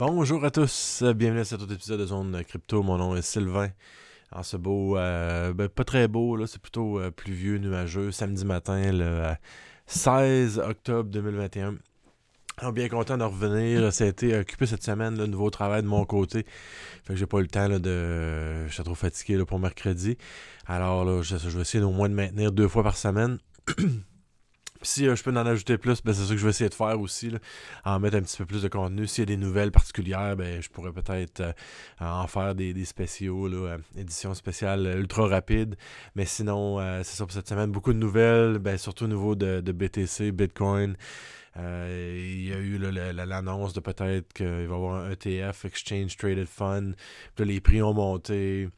Bonjour à tous, bienvenue à cet autre épisode de Zone Crypto. Mon nom est Sylvain. En ce beau, euh, ben, pas très beau, là, c'est plutôt euh, pluvieux, nuageux, samedi matin, le 16 octobre 2021. Alors, bien content de revenir. Ça a été occupé cette semaine, le nouveau travail de mon côté. Fait que j'ai pas eu le temps de. Je suis trop fatigué pour mercredi. Alors là, je, je vais essayer au moins de maintenir deux fois par semaine. si euh, je peux en ajouter plus, ben, c'est ça que je vais essayer de faire aussi. en mettre un petit peu plus de contenu. S'il y a des nouvelles particulières, ben, je pourrais peut-être euh, en faire des, spéciaux, là, euh, édition spéciale ultra rapide. Mais sinon, c'est ça pour cette semaine. Beaucoup de nouvelles, ben, surtout au niveau de, BTC, Bitcoin. il y a eu l'annonce de peut-être qu'il va y avoir un ETF, Exchange Traded Fund. les prix ont monté.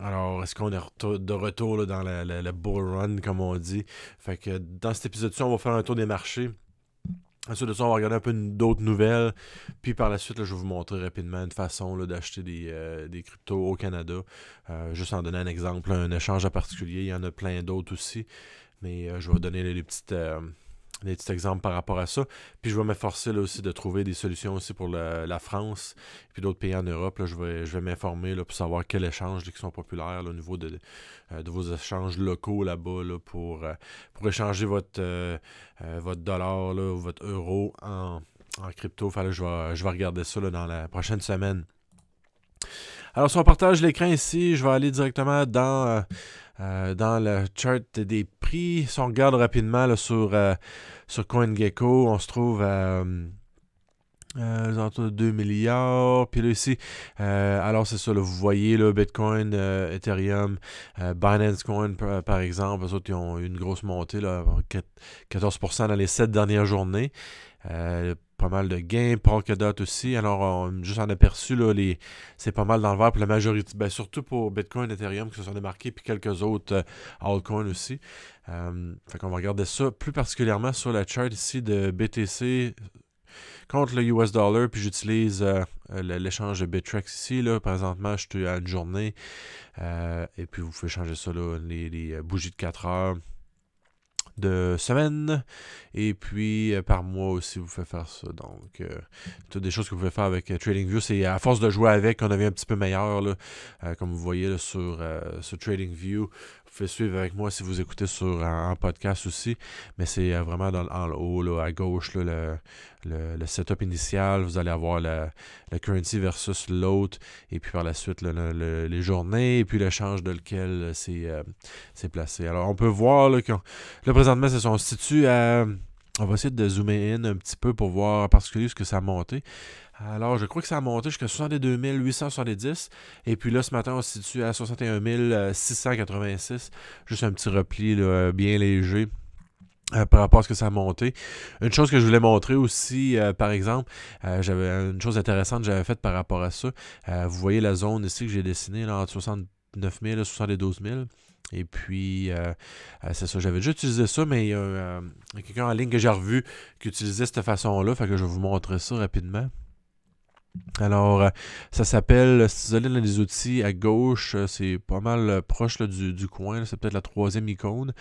Alors, est-ce qu'on est de retour dans le bull run, comme on dit? Fait que dans cet épisode-ci, on va faire un tour des marchés. Ensuite de ça, on va regarder un peu d'autres nouvelles. Puis par la suite, je vais vous montrer rapidement une façon d'acheter des, euh, des, cryptos au Canada. Euh, juste en donner un exemple, un échange en particulier. Il y en a plein d'autres aussi. Mais euh, je vais vous donner les petites des petits exemples par rapport à ça. Puis je vais m'efforcer aussi de trouver des solutions aussi pour la France et puis d'autres pays en Europe. Là, je vais, je vais m'informer pour savoir quels échanges qui sont populaires au niveau de, euh, de, vos échanges locaux là-bas là, pour, euh, pour échanger votre, euh, votre dollar là, ou votre euro en, en crypto. je, vais, je vais regarder ça dans la prochaine semaine. Alors, si on partage l'écran ici, je vais aller directement dans dans le chart des prix, si on regarde rapidement sur, euh, sur CoinGecko, on se trouve à euh, 2 milliards. Puis là, ici, euh, alors c'est ça, vous voyez, là, Bitcoin, Ethereum, Binance Coin, par, exemple, eux autres, ils ont eu une grosse montée, là, 14% dans les 7 dernières journées pas mal de gains, Polkadot aussi. Alors, on, juste en aperçu, là, les, c'est pas mal dans le vert pour la majorité, ben, surtout pour Bitcoin, Ethereum qui se sont démarqués, puis quelques autres euh, altcoins aussi. Euh, fait qu'on va regarder ça plus particulièrement sur la chart ici de BTC contre le US dollar, puis j'utilise euh, l'échange de Bittrex ici. Là. Présentement, je suis à une journée, et puis vous pouvez changer ça, là, les, les bougies de 4 heures de semaine. Et puis euh, par mois aussi, vous faites faire ça. Donc, euh, toutes des choses que vous pouvez faire avec euh, TradingView. C'est à force de jouer avec qu'on devient un petit peu meilleur. Là, comme vous voyez là, sur, sur TradingView. Vous pouvez suivre avec moi si vous écoutez sur un, podcast aussi. Mais c'est vraiment dans, en haut, là, à gauche, là, le, le, setup initial. Vous allez avoir la, currency versus l'autre. Et puis par la suite, les journées. Et puis le change de lequel c'est placé. Alors, on peut voir que là, situe. On va essayer de zoomer in un petit peu pour voir en particulier ce que ça a monté. Alors, je crois que ça a monté jusqu'à 62 870. Et puis là, ce matin, on se situe à 61 686. Juste un petit repli bien léger. Euh, par rapport à ce que ça a monté. Une chose que je voulais montrer aussi, euh, par exemple, euh, j'avais une chose intéressante que j'avais faite par rapport à ça. vous voyez la zone ici que j'ai dessinée là, entre 69 000 et 72 000. Et puis, euh, euh, c'est ça, j'avais déjà utilisé ça, mais il y a euh, quelqu'un en ligne que j'ai revu qui utilisait cette façon-là, fait que je vais vous montrer ça rapidement. Alors, ça s'appelle, si vous allez dans les outils à gauche, c'est pas mal proche du, du, coin, c'est peut-être la troisième icône.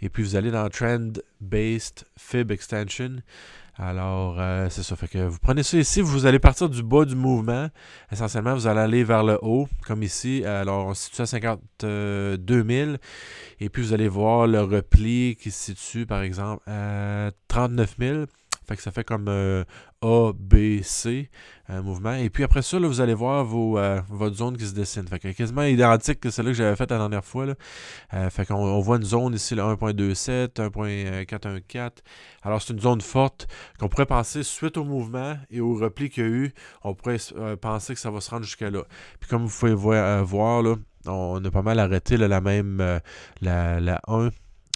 Et puis, vous allez dans Trend Based Fib Extension. Alors, euh, c'est ça. Fait que vous prenez ça ici, vous allez partir du bas du mouvement. Essentiellement, vous allez aller vers le haut, comme ici. Alors, on se situe à 52 000. Et puis, vous allez voir le repli qui se situe, par exemple, à 39 000. Fait que ça fait comme euh, A, B, C, un mouvement. Et puis après ça, là, vous allez voir vos, euh, votre zone qui se dessine. Fait que quasiment identique que celle-là que j'avais faite la dernière fois. Là. Euh, fait qu'on on voit une zone ici, 1.27, 1.414. Alors c'est une zone forte qu'on pourrait penser suite au mouvement et au repli qu'il y a eu, on pourrait penser que ça va se rendre jusqu'à là. Puis comme vous pouvez voir, là, on a pas mal arrêté la même la, la 1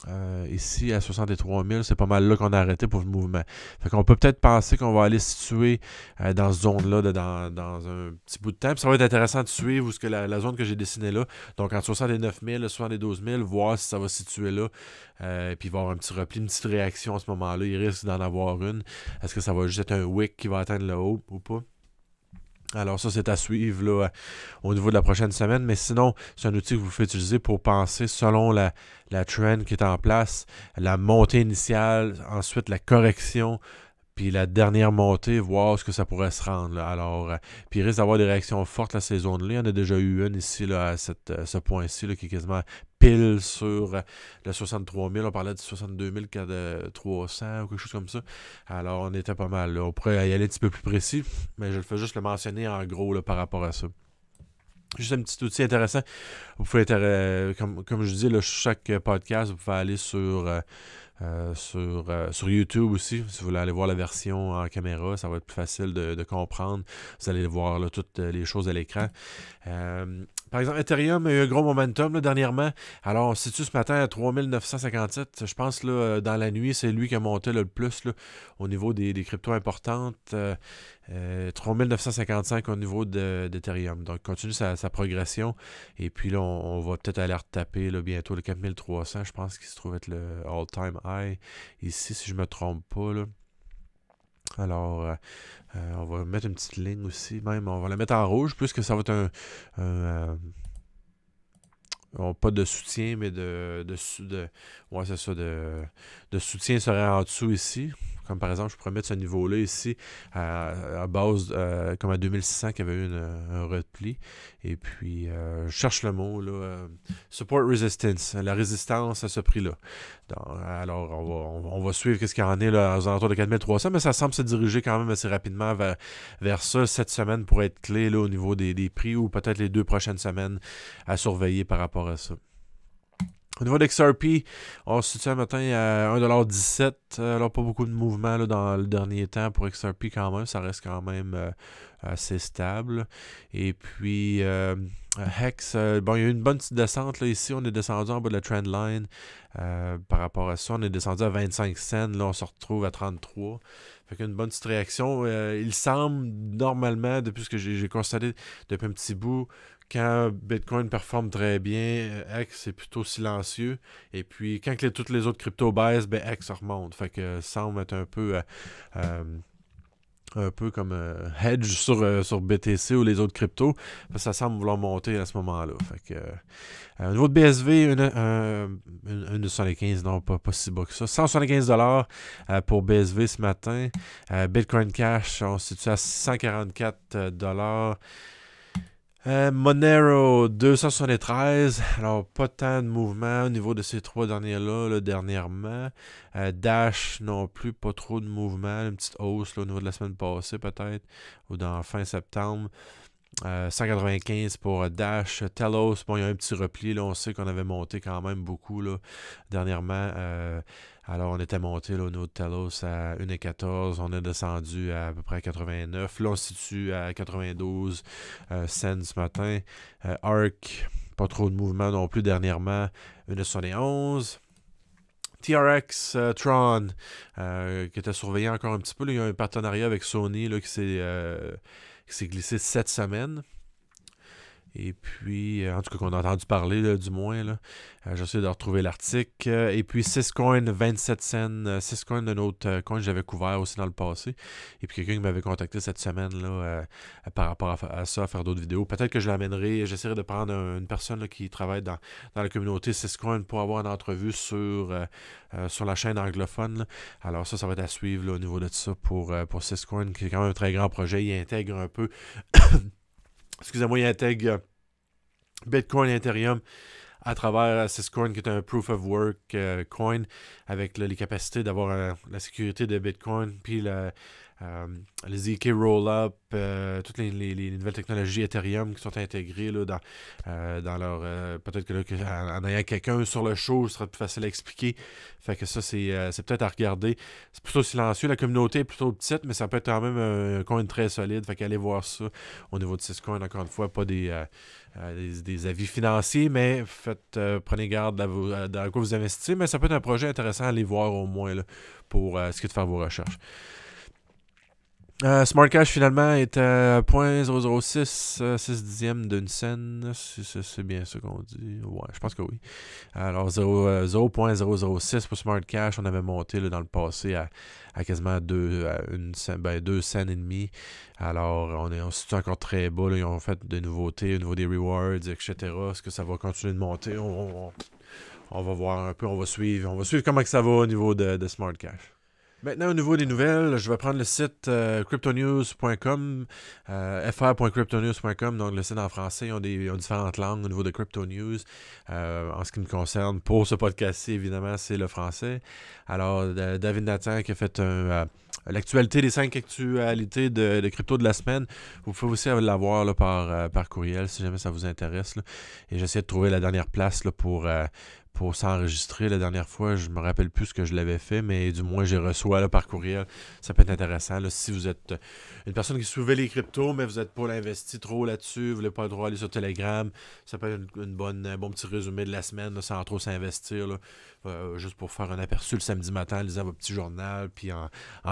euh, ici, à 63 000, c'est pas mal là qu'on a arrêté pour le mouvement. Fait qu'on peut peut-être penser qu'on va aller se situer euh, dans cette zone-là dans, dans, un petit bout de temps. Puis ça va être intéressant de suivre ce que la, zone que j'ai dessinée là. Donc, entre 69 000 et 72 000, voir si ça va se situer là. Euh, puis, avoir un petit repli, une petite réaction à ce moment-là. Il risque d'en avoir une. Est-ce que ça va juste être un wick qui va atteindre le haut ou pas? Alors ça, c'est à suivre là, au niveau de la prochaine semaine. Mais sinon, c'est un outil que vous pouvez utiliser pour penser selon la, la trend qui est en place, la montée initiale, ensuite la correction, puis la dernière montée, voir ce que ça pourrait se rendre. Alors, puis il risque d'avoir des réactions fortes à ces zones-là. Il y en a déjà eu une ici, là, à ce point-ci, qui est quasiment sur le 63 000. On parlait de 62 300 ou quelque chose comme ça. Alors, on était pas mal. On pourrait y aller un petit peu plus précis, mais je le fais juste le mentionner en gros par rapport à ça. Juste un petit outil intéressant. Vous pouvez être, euh, comme, comme, je dis, là, chaque podcast, vous pouvez aller sur, euh, euh, sur, YouTube aussi. Si vous voulez aller voir la version en caméra, ça va être plus facile de, comprendre. Vous allez voir là, toutes les choses à l'écran. Par exemple, Ethereum a eu un gros momentum dernièrement. Alors, on se situe ce matin à 3957. Je pense là, euh, dans la nuit, c'est lui qui a monté le plus au niveau des, cryptos importantes. 3955 euh, euh, au niveau d'Ethereum. Donc, continue sa, progression. Et puis là, on, va peut-être aller retaper là, bientôt le 4300. Je pense qu'il se trouve être le all-time high ici, si je ne me trompe pas. Alors, euh, euh, on va mettre une petite ligne aussi, même. On va la mettre en rouge, puisque ça va être un. Euh, pas de soutien, mais de. de, de ouais, c'est ça. De, de soutien serait en dessous ici. Comme par exemple, je pourrais mettre ce niveau-là ici à, base, euh, comme à 2600 qui avait eu un repli. Et puis, euh, je cherche le mot, là, euh, support resistance, la résistance à ce prix-là. Alors, on va, suivre ce qu'il y en est là, aux alentours de 4300, mais ça semble se diriger quand même assez rapidement vers, vers ça. Cette semaine pourrait être clé là, au niveau des prix ou peut-être les deux prochaines semaines à surveiller par rapport à ça. Au niveau d'XRP, on se situe un matin à 1,17$. Euh, alors, pas beaucoup de mouvement dans le dernier temps pour XRP quand même. Ça reste quand même euh, assez stable. Et puis, euh, Hex, bon, il y a eu une bonne petite descente là, ici. On est descendu en bas de la trendline. par rapport à ça, on est descendu à 25 cents. Là, on se retrouve à 33. Fait qu'une bonne petite réaction. il semble, normalement, depuis ce que j'ai constaté depuis un petit bout, quand Bitcoin performe très bien, X est plutôt silencieux. Et puis quand toutes les autres cryptos baissent, ben X remonte. Fait que ça semble être un peu euh, euh, un peu comme euh, hedge sur, sur BTC ou les autres cryptos. ça semble vouloir monter à ce moment-là. Fait que au niveau de BSV, une, une, 175, non, pas, pas si bas que ça. 175$ pour BSV ce matin. Bitcoin Cash, on se situe à 144$. Euh, Monero 273. Alors, pas tant de mouvement au niveau de ces trois derniers-là, dernièrement. Euh, Dash non plus, pas trop de mouvement. Une petite hausse au niveau de la semaine passée, peut-être, ou dans fin septembre. 195 euh, pour Dash. Telos, bon, il y a un petit repli. Là, on sait qu'on avait monté quand même beaucoup là, dernièrement. Alors, on était monté là, au niveau de Telos à 1,14. On est descendu à, à peu près 89. Là, on se situe à 92 euh, cents ce matin. Euh, Arc, pas trop de mouvement non plus dernièrement. 1,71. TRX euh, Tron, qui était surveillé encore un petit peu. il y a un partenariat avec Sony là, qui s'est glissé cette semaine. Et puis, euh, en tout cas, qu'on a entendu parler, du moins. Là. Euh, J'essaie de retrouver l'article. Et puis, Syscoin, 27 cents. Syscoin, un autre coin que j'avais couvert aussi dans le passé. Et puis, quelqu'un qui m'avait contacté cette semaine là, euh, par rapport à, ça, à faire d'autres vidéos. Peut-être que je l'amènerai. J'essaierai de prendre une personne qui travaille dans, la communauté Syscoin pour avoir une entrevue sur, sur la chaîne anglophone. Alors, ça, ça va être à suivre au niveau de ça pour, pour qui est quand même un très grand projet. Il intègre un peu excusez-moi, il intègre euh, Bitcoin et Ethereum à travers Syscoin, qui est un proof of work euh, coin, avec les capacités d'avoir euh, la sécurité de Bitcoin, puis euh, les EK Rollup, euh, toutes les, nouvelles technologies Ethereum qui sont intégrées là, dans, euh, dans leur. peut-être que là, ayant quelqu'un sur le show, ce sera plus facile à expliquer. Fait que ça, c'est, peut-être à regarder. C'est plutôt silencieux. La communauté est plutôt petite, mais ça peut être quand même un, coin très solide. Fait qu'allez voir ça au niveau de Syscoin, encore une fois, pas des. des, avis financiers, mais faites, prenez garde dans quoi vous investissez. Mais ça peut être un projet intéressant à aller voir au moins là, pour ce qui est de faire vos recherches. Euh, Smart Cash finalement est à 0.006, 6 dixièmes d'une scène. C'est bien ça qu'on dit. Ouais, je pense que oui. Alors 0.006 euh, pour Smart Cash, on avait monté dans le passé à, quasiment 2 une, ben, deux scènes et demi. Alors on est, encore très bas. Ils ont fait des nouveautés au niveau des rewards, etc. Est-ce que ça va continuer de monter? On, va voir un peu, on va suivre. On va suivre comment que ça va au niveau de Smart Cash. Maintenant, au niveau des nouvelles, je vais prendre le site euh, cryptonews.com, euh, fr.cryptonews.com, donc le site en français. Ils ont, des, différentes langues au niveau de Crypto News. Euh, en ce qui me concerne, pour ce podcast-ci, évidemment, c'est le français. Alors, David Nathan qui a fait l'actualité des cinq actualités de, crypto de la semaine. Vous pouvez aussi l'avoir par, par courriel si jamais ça vous intéresse. Et j'essaie de trouver la dernière place là, pour pour s'enregistrer la dernière fois. Je me rappelle plus ce que je l'avais fait, mais du moins, j'ai reçu par courriel. Ça peut être intéressant. si vous êtes une personne qui suivait les cryptos, mais vous n'êtes pas investi trop là-dessus, vous voulez pas trop aller sur Telegram, ça peut être une, bonne, un bon petit résumé de la semaine sans trop s'investir. Euh, juste pour faire un aperçu le samedi matin en lisant votre petit journal, puis en,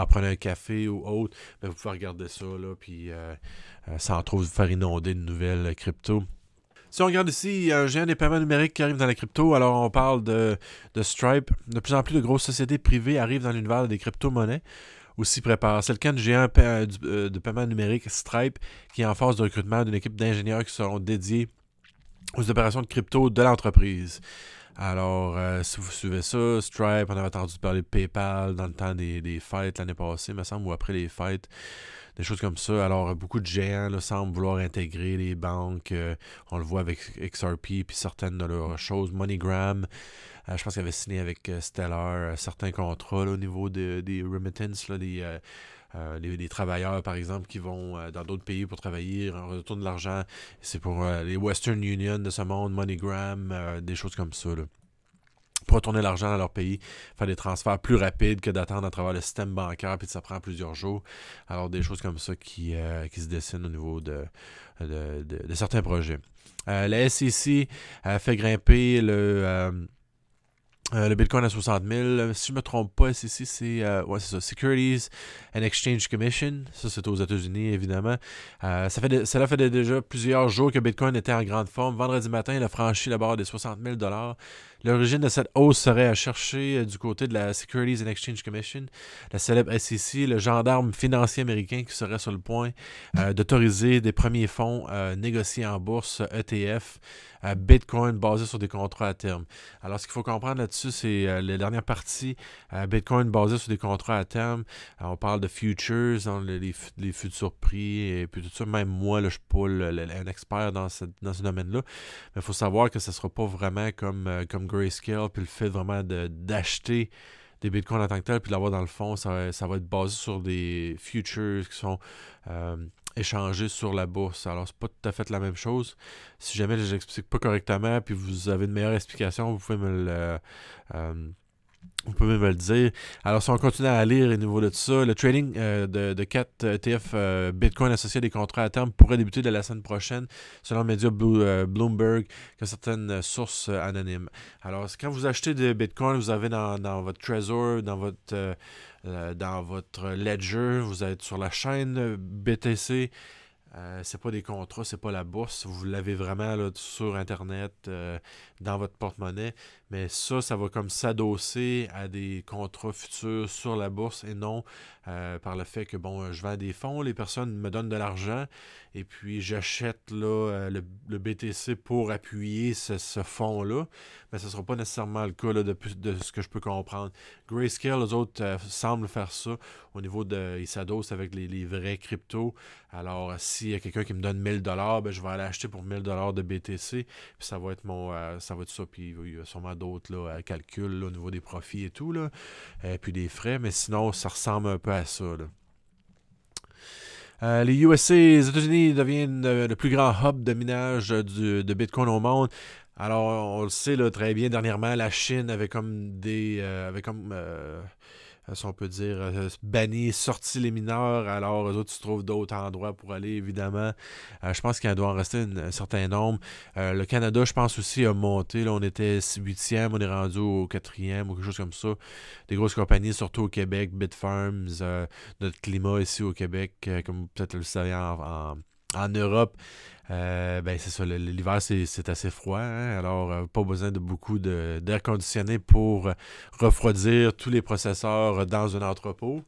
prenant un café ou autre, ben, vous pouvez regarder ça, puis euh, euh, sans trop vous faire inonder de nouvelles cryptos. Si on regarde ici, il y a un géant des paiements numériques qui arrive dans la crypto. Alors, on parle de, Stripe. De plus en plus de grosses sociétés privées arrivent dans l'univers des crypto-monnaies aussi prépare. C'est le cas du géant euh, de paiement numérique Stripe qui est en phase de recrutement d'une équipe d'ingénieurs qui seront dédiés aux opérations de crypto de l'entreprise. Alors, euh, si vous suivez ça, Stripe, on avait entendu parler de PayPal dans le temps des, fêtes l'année passée, me semble, ou après les fêtes des choses comme ça. Alors, beaucoup de géants semblent vouloir intégrer les banques. Euh, on le voit avec XRP, puis certaines de leurs choses. MoneyGram, euh, je pense qu'ils avaient signé avec euh, Stellar certains contrats au niveau des remittances, là, des, travailleurs, par exemple, qui vont dans d'autres pays pour travailler, en retour de l'argent. C'est pour les Western Union de ce monde, MoneyGram, des choses comme ça. Là pour retourner l'argent dans leur pays, faire des transferts plus rapides que d'attendre à travers le système bancaire, puis ça prend plusieurs jours. Alors, des choses comme ça qui, euh, qui se dessinent au niveau de, de, certains projets. Euh, la SEC a fait grimper le, euh, le Bitcoin à 60 000. Si je ne me trompe pas, SEC, c'est ouais, ça, Securities and Exchange Commission. Ça, c'est aux États-Unis, évidemment. ça fait cela fait déjà plusieurs jours que Bitcoin était en grande forme. Vendredi matin, il a franchi la barre des 60 000 L'origine de cette hausse serait à chercher euh, du côté de la Securities and Exchange Commission, la célèbre SEC, le gendarme financier américain qui serait sur le point euh, d'autoriser des premiers fonds euh, négociés en bourse ETF Bitcoin basés sur des contrats à terme. Alors, ce qu'il faut comprendre là-dessus, c'est la dernière partie Bitcoin basé sur des contrats à terme. on parle de futures, les, futurs prix et puis tout ça. Même moi, je ne suis pas un expert dans ce, dans ce domaine-là. Mais il faut savoir que ce ne sera pas vraiment comme, comme Grayscale, puis le fait vraiment d'acheter des bitcoins en tant que tel, puis l'avoir dans le fond, ça, va être basé sur des futures qui sont euh, échangés sur la bourse. Alors, c'est pas tout à fait la même chose. Si jamais je n'explique pas correctement, puis vous avez une meilleure explication, vous pouvez me le. Euh, vous pouvez me le dire. Alors, si on continue à lire au niveau de tout ça, le trading euh, de, 4 ETF euh, Bitcoin associés à des contrats à terme pourrait débuter de la semaine prochaine, selon le média euh, Bloomberg, que certaines sources anonymes. Alors, quand vous achetez des Bitcoin, vous avez dans, votre Trezor, dans votre, dans votre Ledger, vous êtes sur la chaîne BTC. Euh, c'est pas des contrats, c'est pas la bourse. Vous l'avez vraiment sur Internet, dans votre porte-monnaie. Mais ça, ça va comme s'adosser à des contrats futurs sur la bourse et non euh, par le fait que bon, je vends des fonds, les personnes me donnent de l'argent et puis j'achète là, le, BTC pour appuyer ce, fonds-là. Mais ce ne sera pas nécessairement le cas de, de, ce que je peux comprendre. Grayscale, les autres, semblent faire ça au niveau de. Ils s'adossent avec les, les vrais cryptos. Alors, s'il y a quelqu'un qui me donne 1000 dollars, ben, je vais aller acheter pour 1000 dollars de BTC, puis ça va être mon euh, ça va être ça puis il y a sûrement d'autres là calculs au niveau des profits et tout là, et puis des frais, mais sinon ça ressemble un peu à ça euh, les USA, les États-Unis deviennent le plus grand hub de minage de Bitcoin au monde. Alors, on le sait là, très bien, dernièrement, la Chine avait comme des. Euh, avait comme euh, si on peut dire, euh, banni, sorti les mineurs, alors eux autres se trouvent d'autres endroits pour aller, évidemment. Euh, je pense qu'il doit en rester un certain nombre. le Canada, je pense aussi, a monté. Là, on était 8e, on est rendu au 4e ou quelque chose comme ça. Des grosses compagnies, surtout au Québec, Bitfarms, notre climat ici au Québec, comme peut-être le savez en Europe, euh, ben c'est ça, l'hiver c'est assez froid, hein. alors euh, pas besoin de beaucoup d'air conditionné pour refroidir tous les processeurs dans un entrepôt.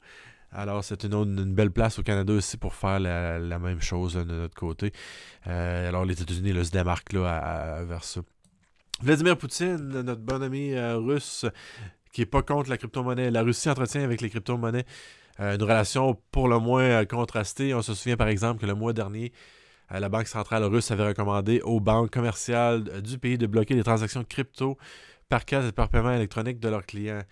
Alors c'est une, une, belle place au Canada aussi pour faire la, même chose de notre côté. Euh, alors les États-Unis se démarquent là, vers ça. Vladimir Poutine, notre bon ami russe, qui n'est pas contre la crypto-monnaie. La Russie entretient avec les crypto-monnaies une relation pour le moins contrastée. On se souvient par exemple que le mois dernier, la Banque centrale russe avait recommandé aux banques commerciales du pays de bloquer les transactions crypto par carte et par paiement électronique de leurs clients.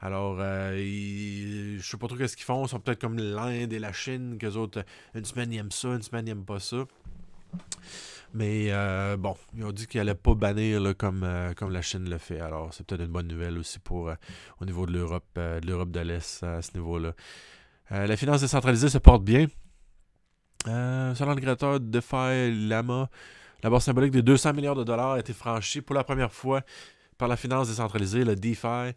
Alors, euh, je ne sais pas trop ce qu'ils font. Ils sont peut-être comme l'Inde et la Chine, qu'eux autres, une semaine ils aiment ça, une semaine ils n'aiment pas ça. Mais euh, bon, ils ont dit qu'ils n'allaient pas bannir comme, euh, comme la Chine le fait. Alors, c'est peut-être une bonne nouvelle aussi pour au niveau de l'Europe, de l'Europe de l'Est à ce niveau-là. la finance décentralisée se porte bien. Selon le créateur DeFi Lama, la barre symbolique des 200 milliards de dollars a été franchie pour la première fois par la finance décentralisée, le DeFi.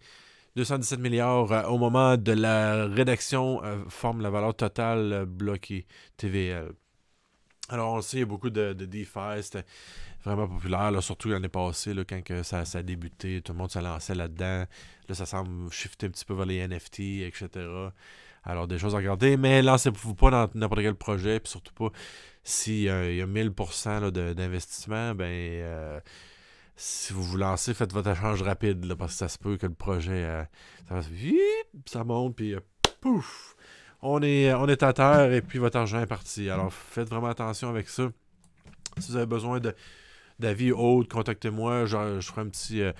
217 milliards euh, au moment de la rédaction euh, forme la valeur totale euh, bloquée TVL. Alors, on sait, il y a beaucoup de, de DeFi, c'était vraiment populaire, surtout l'année passée, quand que ça, a débuté, tout le monde se lançait là-dedans. Là, ça semble shifter un petit peu vers les NFT, etc. Alors, des choses à regarder, mais lancez-vous pas dans n'importe quel projet, puis surtout pas s'il y a 1000% d'investissement, ben si vous vous lancez, faites votre échange rapide, parce que ça se peut que le projet, euh, ça, ça, monte, puis euh, pouf, on est, on est à terre et puis votre argent est parti. Alors faites vraiment attention avec ça. Si vous avez besoin d'avis autres, contactez-moi. Je, ferai un petit, euh,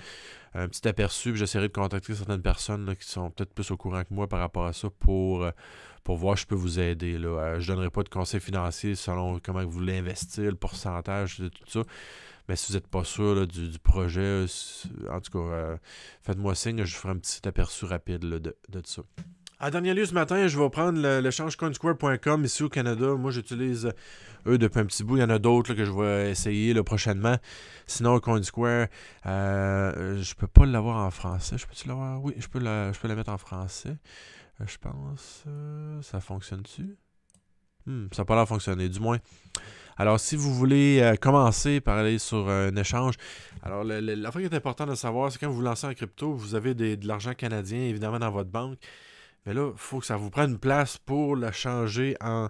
petit aperçu, j'essaierai de contacter certaines personnes qui sont peut-être plus au courant que moi par rapport à ça pour, pour voir si je peux vous aider. Là. je ne donnerai pas de conseils financiers selon comment vous voulez investir, le pourcentage tout ça. Mais si vous n'êtes pas sûr du, projet, en tout cas, euh, faites-moi signe, je ferai un petit aperçu rapide de, de, ça. À dernier lieu ce matin, je vais prendre l'échange coinsquare.com ici au Canada. Moi, j'utilise eux depuis un petit bout. Il y en a d'autres que je vais essayer prochainement. Sinon, Coinsquare, euh, je peux pas l'avoir en français. Je peux-tu l'avoir? Oui, je peux, la, je peux la mettre en français. Euh, je pense. Euh, ça fonctionne-tu? Hmm, ça n'a pas l'air fonctionner. Du moins, alors, si vous voulez euh, commencer par aller sur un échange, alors la fois qui est importante de savoir, c'est quand vous vous lancez en crypto, vous avez de l'argent canadien évidemment dans votre banque. Mais là, il faut que ça vous prenne une place pour la changer en,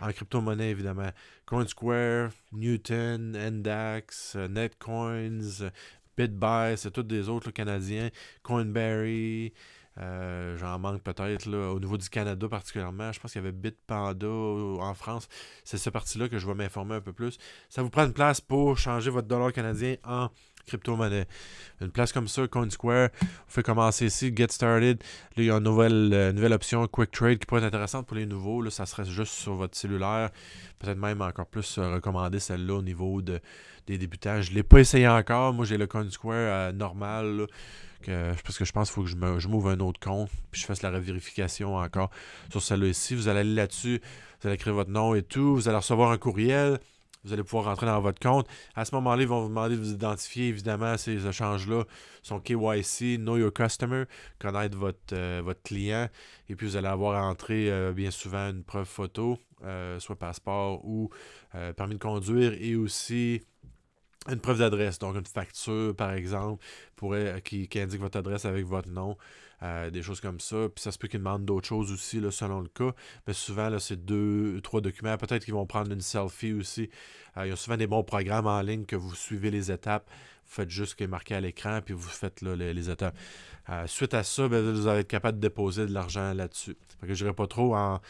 crypto-monnaie, évidemment. CoinSquare, Newton, euh, Netcoins, BitBuy, c'est tous des autres canadiens. Coinberry, euh, j'en manque peut-être au niveau du Canada particulièrement. Je pense qu'il y avait Bitpanda en France. C'est cette partie-là que je vais m'informer un peu plus. Ça vous prend une place pour changer votre dollar canadien en crypto-monnaie. Une place comme ça, CoinSquare, vous faites commencer ici, Get Started. Là, il y a une nouvelle, euh, nouvelle option, Quick Trade, qui pourrait être intéressante pour les nouveaux. Là, ça serait juste sur votre cellulaire. Peut-être même encore plus euh, recommander celle-là au niveau de, des débutants. Je ne l'ai pas essayé encore. Moi, j'ai le CoinSquare normal parce que je pense qu'il faut que je, m'ouvre un autre compte, puis je fasse la vérification encore sur celle-là ici. Vous allez aller là-dessus, vous allez écrire votre nom et tout, vous allez recevoir un courriel, vous allez pouvoir rentrer dans votre compte. À ce moment-là, ils vont vous demander de vous identifier. Évidemment, ces échanges-là sont KYC, Know Your Customer, connaître votre, euh, votre client. Et puis, vous allez avoir à entrer euh, bien souvent une preuve photo, euh, soit passeport ou permis de conduire, et aussi une preuve d'adresse, donc une facture, par exemple, qui, indique votre adresse avec votre nom, euh, des choses comme ça. Puis ça se peut qu'ils demandent d'autres choses aussi, là, selon le cas. Mais souvent, c'est deux, trois documents. Peut-être qu'ils vont prendre une selfie aussi. Euh, il y a souvent des bons programmes en ligne que vous suivez les étapes. Faites juste ce qui est marqué à l'écran, puis vous faites les, étapes. Euh, suite à ça, ben, vous allez être capable de déposer de l'argent là-dessus. je n'irai pas trop en,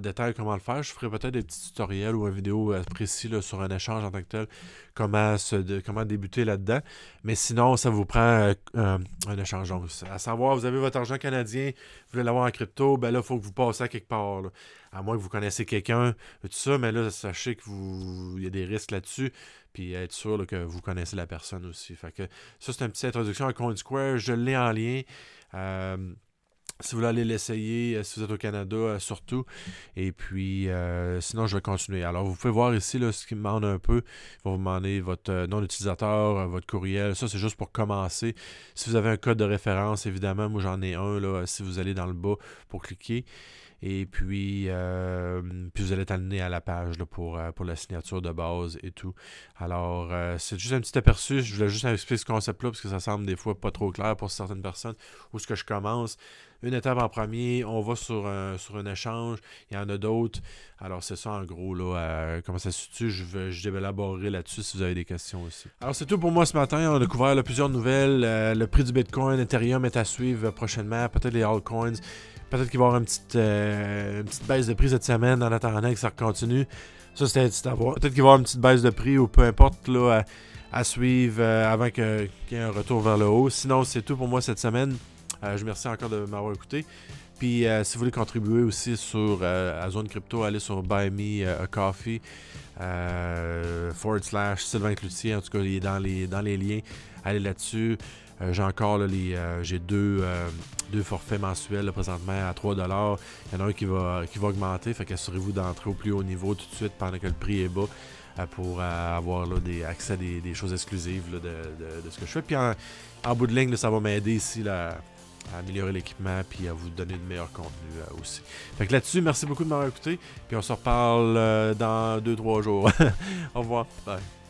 détail comment le faire. Je ferai peut-être des petits tutoriels ou une vidéo euh, précis sur un échange en tant que tel, comment, débuter là-dedans. Mais sinon, ça vous prend euh, un échange. À savoir, vous avez votre argent canadien, vous voulez l'avoir en crypto, ben là, il faut que vous passiez à quelque part. À moins que vous connaissez quelqu'un, tout ça, mais là, sachez que vous il y a des risques là-dessus puis être sûr que vous connaissez la personne aussi. Ça, c'est une petite introduction à CoinSquare. Je l'ai en lien. Euh, si vous voulez aller l'essayer, euh, si vous êtes au Canada, euh, surtout. Et puis, sinon, je vais continuer. Alors, vous pouvez voir ici là, ce qui me demande un peu. Il va vous demander votre nom d'utilisateur, votre courriel. Ça, c'est juste pour commencer. Si vous avez un code de référence, évidemment, moi j'en ai un. Là, si vous allez dans le bas pour cliquer. Et puis, euh, puis vous allez être amené à la page pour, euh, pour la signature de base et tout. Alors, euh, c'est juste un petit aperçu. Je voulais juste expliquer ce concept-là parce que ça semble des fois pas trop clair pour certaines personnes. Où est-ce que je commence une étape en premier, on va sur un, sur un échange, il y en a d'autres. Alors c'est ça en gros, là, comment ça se situe, je vais, je élaborer là-dessus si vous avez des questions aussi. Alors c'est tout pour moi ce matin, on a couvert plusieurs nouvelles, le prix du Bitcoin, Ethereum est à suivre prochainement, peut-être les altcoins. Peut-être qu'il va y avoir une petite, une petite baisse de prix cette semaine en attendant que ça continue. Ça, c'était à voir. Peut-être qu'il va y avoir une petite baisse de prix ou peu importe là, à, suivre avant qu'il y ait un retour vers le haut. Sinon, c'est tout pour moi cette semaine. Je vous remercie encore de m'avoir écouté. Puis, si vous voulez contribuer aussi sur Zone Crypto, allez sur Buy Me a Coffee. forward slash Sylvain Cloutier, en tout cas, il est dans les, liens. Allez là-dessus. j'ai encore j'ai deux, forfaits mensuels présentement à 3 Il y en a un qui va, augmenter, fait qu'assurez-vous d'entrer au plus haut niveau tout de suite pendant que le prix est bas euh, pour euh, avoir là, des, accès à des, choses exclusives de, ce que je fais. Puis en, bout de ligne, ça va m'aider ici à améliorer l'équipement puis à vous donner de meilleurs contenus euh, aussi. Fait que là-dessus, merci beaucoup de m'avoir écouté. Puis on se reparle dans 2-3 jours. au revoir. Bye.